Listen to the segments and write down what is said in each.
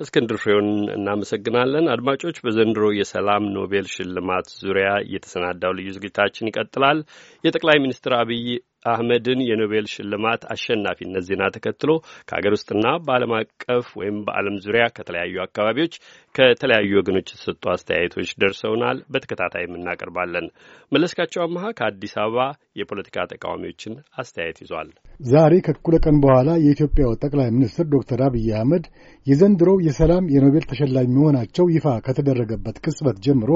እስክንድር ፍሬውን እናመሰግናለን። አድማጮች፣ በዘንድሮ የሰላም ኖቤል ሽልማት ዙሪያ የተሰናዳው ልዩ ዝግጅታችን ይቀጥላል። የጠቅላይ ሚኒስትር አብይ አህመድን የኖቤል ሽልማት አሸናፊነት ዜና ተከትሎ ከሀገር ውስጥና በዓለም አቀፍ ወይም በዓለም ዙሪያ ከተለያዩ አካባቢዎች ከተለያዩ ወገኖች የተሰጡ አስተያየቶች ደርሰውናል። በተከታታይ እናቀርባለን። መለስካቸው አመሀ ከአዲስ አበባ የፖለቲካ ተቃዋሚዎችን አስተያየት ይዟል። ዛሬ ከእኩለ ቀን በኋላ የኢትዮጵያው ጠቅላይ ሚኒስትር ዶክተር አብይ አህመድ የዘንድሮው የሰላም የኖቤል ተሸላሚ መሆናቸው ይፋ ከተደረገበት ቅጽበት ጀምሮ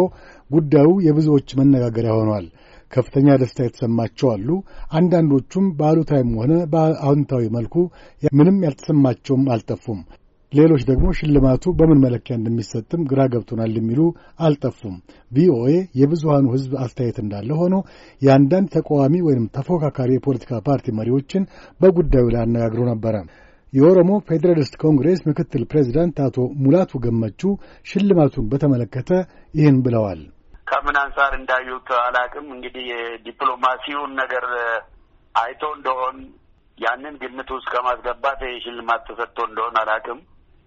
ጉዳዩ የብዙዎች መነጋገሪያ ሆኗል። ከፍተኛ ደስታ የተሰማቸው አሉ። አንዳንዶቹም በአሉታዊም ሆነ በአዎንታዊ መልኩ ምንም ያልተሰማቸውም አልጠፉም። ሌሎች ደግሞ ሽልማቱ በምን መለኪያ እንደሚሰጥም ግራ ገብቶናል የሚሉ አልጠፉም። ቪኦኤ የብዙሃኑ ሕዝብ አስተያየት እንዳለ ሆኖ የአንዳንድ ተቃዋሚ ወይም ተፎካካሪ የፖለቲካ ፓርቲ መሪዎችን በጉዳዩ ላይ አነጋግሮ ነበረ። የኦሮሞ ፌዴራሊስት ኮንግሬስ ምክትል ፕሬዚዳንት አቶ ሙላቱ ገመቹ ሽልማቱን በተመለከተ ይህን ብለዋል። ከምን አንጻር እንዳዩት አላቅም። እንግዲህ የዲፕሎማሲውን ነገር አይቶ እንደሆን ያንን ግምት ውስጥ ከማስገባት የሽልማት ተሰጥቶ እንደሆን አላቅም።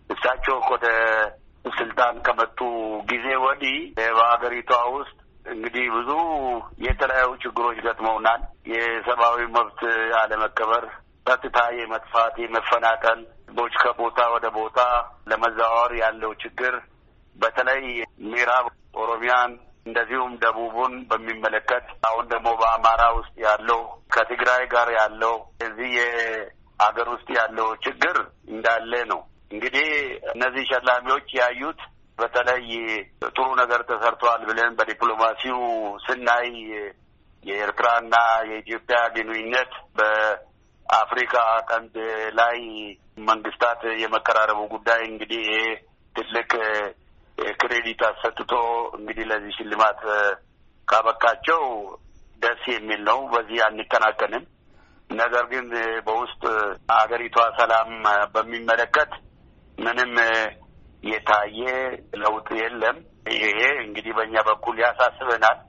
እሳቸው ወደ ስልጣን ከመጡ ጊዜ ወዲህ በሀገሪቷ ውስጥ እንግዲህ ብዙ የተለያዩ ችግሮች ገጥመውናል። የሰብአዊ መብት አለመከበር፣ ጸጥታ የመጥፋት፣ የመፈናቀል ቦች ከቦታ ወደ ቦታ ለመዛወር ያለው ችግር በተለይ ምዕራብ ኦሮሚያን እንደዚሁም ደቡቡን በሚመለከት አሁን ደግሞ በአማራ ውስጥ ያለው ከትግራይ ጋር ያለው እዚህ የሀገር ውስጥ ያለው ችግር እንዳለ ነው። እንግዲህ እነዚህ ሸላሚዎች ያዩት በተለይ ጥሩ ነገር ተሰርቷል ብለን በዲፕሎማሲው ስናይ የኤርትራና የኢትዮጵያ ግንኙነት በአፍሪካ ቀንድ ላይ መንግስታት የመቀራረቡ ጉዳይ እንግዲህ ይሄ ትልቅ credit አሰጥቶ እንግዲህ ለዚህ ሽልማት ካበቃቸው ደስ የሚል ነው። በዚህ አንቀናቀንም። ነገር ግን በውስጥ ሀገሪቷ ሰላም በሚመለከት ምንም የታየ ለውጥ የለም። ይሄ እንግዲህ በእኛ በኩል ያሳስበናል።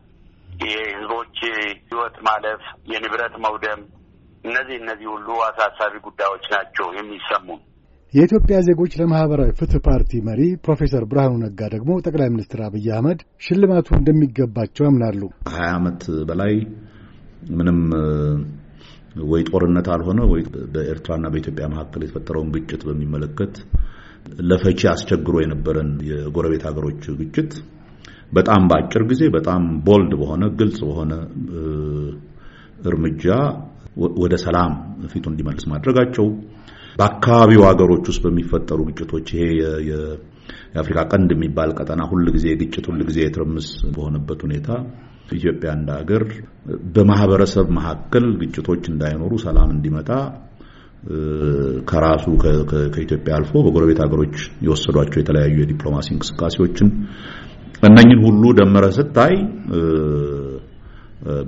የህዝቦች ህይወት ማለፍ፣ የንብረት መውደም፣ እነዚህ እነዚህ ሁሉ አሳሳቢ ጉዳዮች ናቸው የሚሰሙ የኢትዮጵያ ዜጎች ለማኅበራዊ ፍትህ ፓርቲ መሪ ፕሮፌሰር ብርሃኑ ነጋ ደግሞ ጠቅላይ ሚኒስትር አብይ አህመድ ሽልማቱ እንደሚገባቸው ያምናሉ። ሀያ ዓመት በላይ ምንም ወይ ጦርነት አልሆነ ወይ በኤርትራና በኢትዮጵያ መካከል የተፈጠረውን ግጭት በሚመለከት ለፈቺ አስቸግሮ የነበረን የጎረቤት ሀገሮች ግጭት በጣም በአጭር ጊዜ በጣም ቦልድ በሆነ ግልጽ በሆነ እርምጃ ወደ ሰላም ፊቱ እንዲመልስ ማድረጋቸው በአካባቢው ሀገሮች ውስጥ በሚፈጠሩ ግጭቶች ይሄ የአፍሪካ ቀንድ የሚባል ቀጠና ሁል ጊዜ ግጭት ሁል ጊዜ የትርምስ በሆነበት ሁኔታ ኢትዮጵያ እንደ ሀገር በማህበረሰብ መካከል ግጭቶች እንዳይኖሩ ሰላም እንዲመጣ ከራሱ ከኢትዮጵያ አልፎ በጎረቤት ሀገሮች የወሰዷቸው የተለያዩ የዲፕሎማሲ እንቅስቃሴዎችን እነኝን ሁሉ ደመረ ስታይ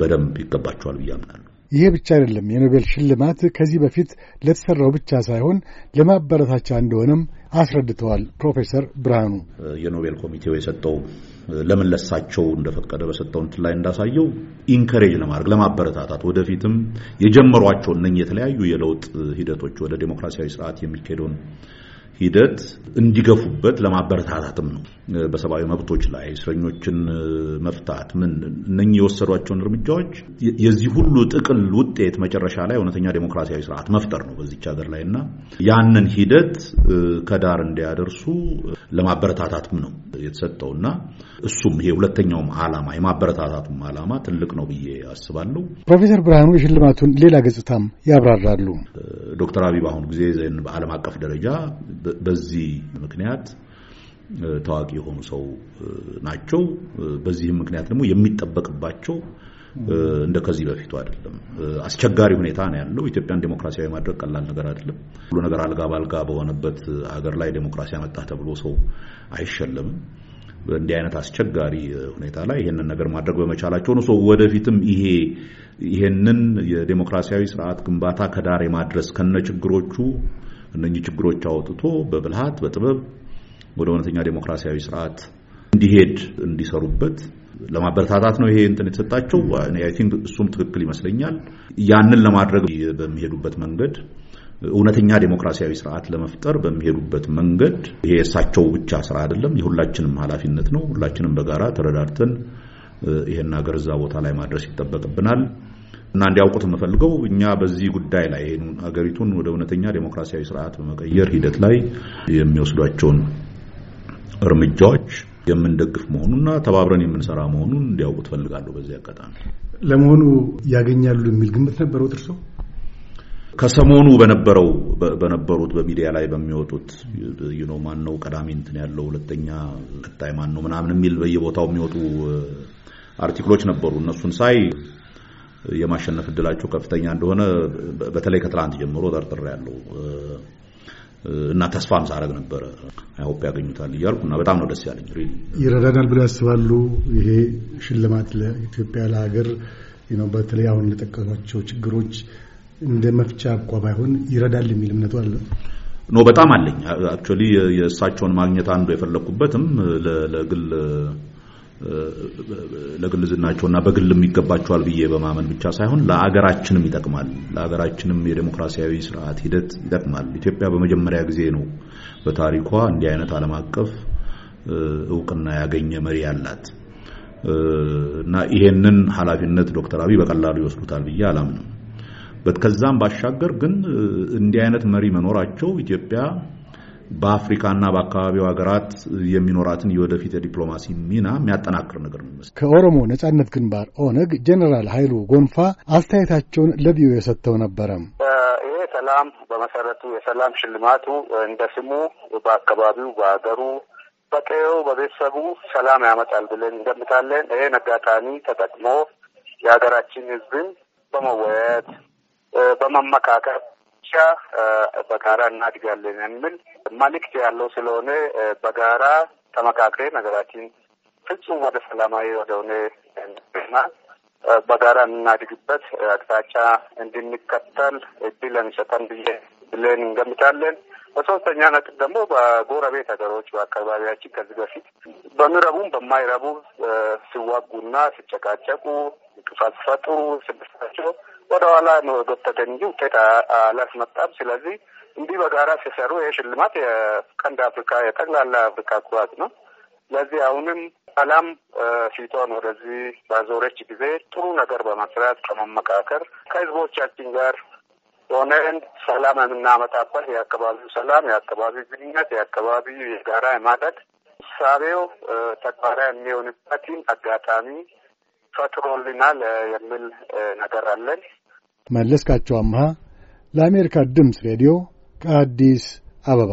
በደንብ ይገባቸዋል ብዬ አምናለሁ። ይሄ ብቻ አይደለም። የኖቤል ሽልማት ከዚህ በፊት ለተሰራው ብቻ ሳይሆን ለማበረታቻ እንደሆነም አስረድተዋል ፕሮፌሰር ብርሃኑ። የኖቤል ኮሚቴው የሰጠው ለምን ለሳቸው እንደፈቀደ በሰጠው እንትን ላይ እንዳሳየው encourage ለማድረግ ለማበረታታት፣ ወደፊትም የጀመሯቸው እነኝህ የተለያዩ የለውጥ ሂደቶች ወደ ዴሞክራሲያዊ ስርዓት የሚካሄደውን ሂደት እንዲገፉበት ለማበረታታትም ነው። በሰብአዊ መብቶች ላይ እስረኞችን መፍታት ምን እነኚህ የወሰዷቸውን እርምጃዎች የዚህ ሁሉ ጥቅል ውጤት መጨረሻ ላይ እውነተኛ ዴሞክራሲያዊ ስርዓት መፍጠር ነው በዚች ሀገር ላይ እና ያንን ሂደት ከዳር እንዲያደርሱ ለማበረታታትም ነው የተሰጠው እና እሱም ይሄ ሁለተኛውም ዓላማ የማበረታታቱም ዓላማ ትልቅ ነው ብዬ አስባለሁ። ፕሮፌሰር ብርሃኑ የሽልማቱን ሌላ ገጽታም ያብራራሉ። ዶክተር አብይ በአሁኑ ጊዜ በዓለም አቀፍ ደረጃ በዚህ ምክንያት ታዋቂ የሆኑ ሰው ናቸው። በዚህም ምክንያት ደግሞ የሚጠበቅባቸው እንደ ከዚህ በፊቱ አይደለም። አስቸጋሪ ሁኔታ ነው ያለው። ኢትዮጵያን ዴሞክራሲያዊ ማድረግ ቀላል ነገር አይደለም። ሁሉ ነገር አልጋ ባልጋ በሆነበት ሀገር ላይ ዴሞክራሲ ያመጣ ተብሎ ሰው አይሸለምም። በእንዲህ አይነት አስቸጋሪ ሁኔታ ላይ ይሄንን ነገር ማድረግ በመቻላቸው ነው ሰው ወደፊትም ይሄ ይሄንን የዴሞክራሲያዊ ስርዓት ግንባታ ከዳር የማድረስ ከነ ችግሮቹ እነኚህ ችግሮች አውጥቶ በብልሃት በጥበብ ወደ እውነተኛ ዴሞክራሲያዊ ስርዓት እንዲሄድ እንዲሰሩበት ለማበረታታት ነው ይሄ እንትን የተሰጣቸው። I think እሱም ትክክል ይመስለኛል። ያንን ለማድረግ በሚሄዱበት መንገድ እውነተኛ ዴሞክራሲያዊ ስርዓት ለመፍጠር በሚሄዱበት መንገድ ይሄ የእሳቸው ብቻ ስራ አይደለም፣ የሁላችንም ኃላፊነት ነው። ሁላችንም በጋራ ተረዳድተን ይሄን ሀገር እዛ ቦታ ላይ ማድረስ ይጠበቅብናል እና እንዲያውቁት የምፈልገው እኛ በዚህ ጉዳይ ላይ ሀገሪቱን ወደ እውነተኛ ዴሞክራሲያዊ ስርዓት በመቀየር ሂደት ላይ የሚወስዷቸውን እርምጃዎች የምንደግፍ መሆኑና ተባብረን የምንሰራ መሆኑን እንዲያውቁት ፈልጋለሁ። በዚህ አጋጣሚ ለመሆኑ ያገኛሉ የሚል ግምት ነበረው እርሶ? ከሰሞኑ በነበረው በነበሩት በሚዲያ ላይ በሚወጡት you know ማን ነው ቀዳሚ እንትን ያለው ሁለተኛ ቀጣይ ማን ነው ምናምን የሚል በየቦታው የሚወጡ article ኦች ነበሩ። እነሱን ሳይ የማሸነፍ እድላቸው ከፍተኛ እንደሆነ በተለይ ከትላንት ጀምሮ ጠርጥሬያለሁ እና ተስፋም ሳረግ ነበረ I hope ያገኙታል እያልኩ እና በጣም ነው ደስ ያለኝ። ይረዳናል ብለው ያስባሉ? ይሄ ሽልማት ለኢትዮጵያ ለሀገር በተለይ አሁን ለጠቀሷቸው ችግሮች እንደ መፍቻ እንኳ ባይሆን ይረዳል የሚል እምነቱ አለ? No በጣም አለኝ። actually የእሳቸውን ማግኘት አንዱ የፈለግኩበትም ለግል ለግል ዝናቸውና በግልም ይገባቸዋል ብዬ በማመን ብቻ ሳይሆን ለአገራችንም ይጠቅማል። ለአገራችንም የዴሞክራሲያዊ ስርዓት ሂደት ይጠቅማል። ኢትዮጵያ በመጀመሪያ ጊዜ ነው በታሪኳ እንዲህ አይነት ዓለም አቀፍ እውቅና ያገኘ መሪ ያላት እና ይሄንን ኃላፊነት ዶክተር አብይ በቀላሉ ይወስዱታል ብዬ አላምንም። ከዛም ባሻገር ግን እንዲህ አይነት መሪ መኖራቸው ኢትዮጵያ በአፍሪካና በአካባቢው ሀገራት የሚኖራትን የወደፊት የዲፕሎማሲ ሚና የሚያጠናክር ነገር ነው ይመስል። ከኦሮሞ ነጻነት ግንባር ኦነግ ጀኔራል ኃይሉ ጎንፋ አስተያየታቸውን ለቪኦኤ ሰጥተው ነበረ። ይሄ ሰላም በመሰረቱ የሰላም ሽልማቱ እንደ ስሙ በአካባቢው በሀገሩ በቀየው በቤተሰቡ ሰላም ያመጣል ብለን እንገምታለን። ይሄን አጋጣሚ ተጠቅሞ የሀገራችን ሕዝብን በመወያየት በመመካከር ብቻ በጋራ እናድጋለን የሚል መልእክት ያለው ስለሆነ በጋራ ተመካክረን ነገራችን ፍጹም ወደ ሰላማዊ ወደሆነ በጋራ የምናድግበት አቅጣጫ እንድንከተል እድል የሚሰጠን ብዬ ብለን እንገምታለን። በሶስተኛ ነጥብ ደግሞ በጎረቤት ሀገሮች በአካባቢያችን ከዚህ በፊት በሚረቡም በማይረቡ ሲዋጉና ሲጨቃጨቁ እንቅፋት ሲፈጥሩ ስድስታቸው ወደ ኋላ ነው ጎተተን እንጂ ውጤት አላስመጣም። ስለዚህ እንዲህ በጋራ ሲሰሩ ይህ ሽልማት የቀንድ አፍሪካ የጠቅላላ አፍሪካ ኩራት ነው። ስለዚህ አሁንም ሰላም ፊቷን ወደዚህ ባዞረች ጊዜ ጥሩ ነገር በመስራት ከመመካከር ከህዝቦቻችን ጋር ሆነን ሰላም የምናመጣበት የአካባቢው ሰላም፣ የአካባቢው ግንኙነት፣ የአካባቢው የጋራ የማደግ ሳቤው ተግባራዊ የሚሆንበትን አጋጣሚ ፈጥሮልናል የሚል ነገር አለን። መለስካቸው አምሃ ለአሜሪካ ድምፅ ሬዲዮ ከአዲስ አበባ።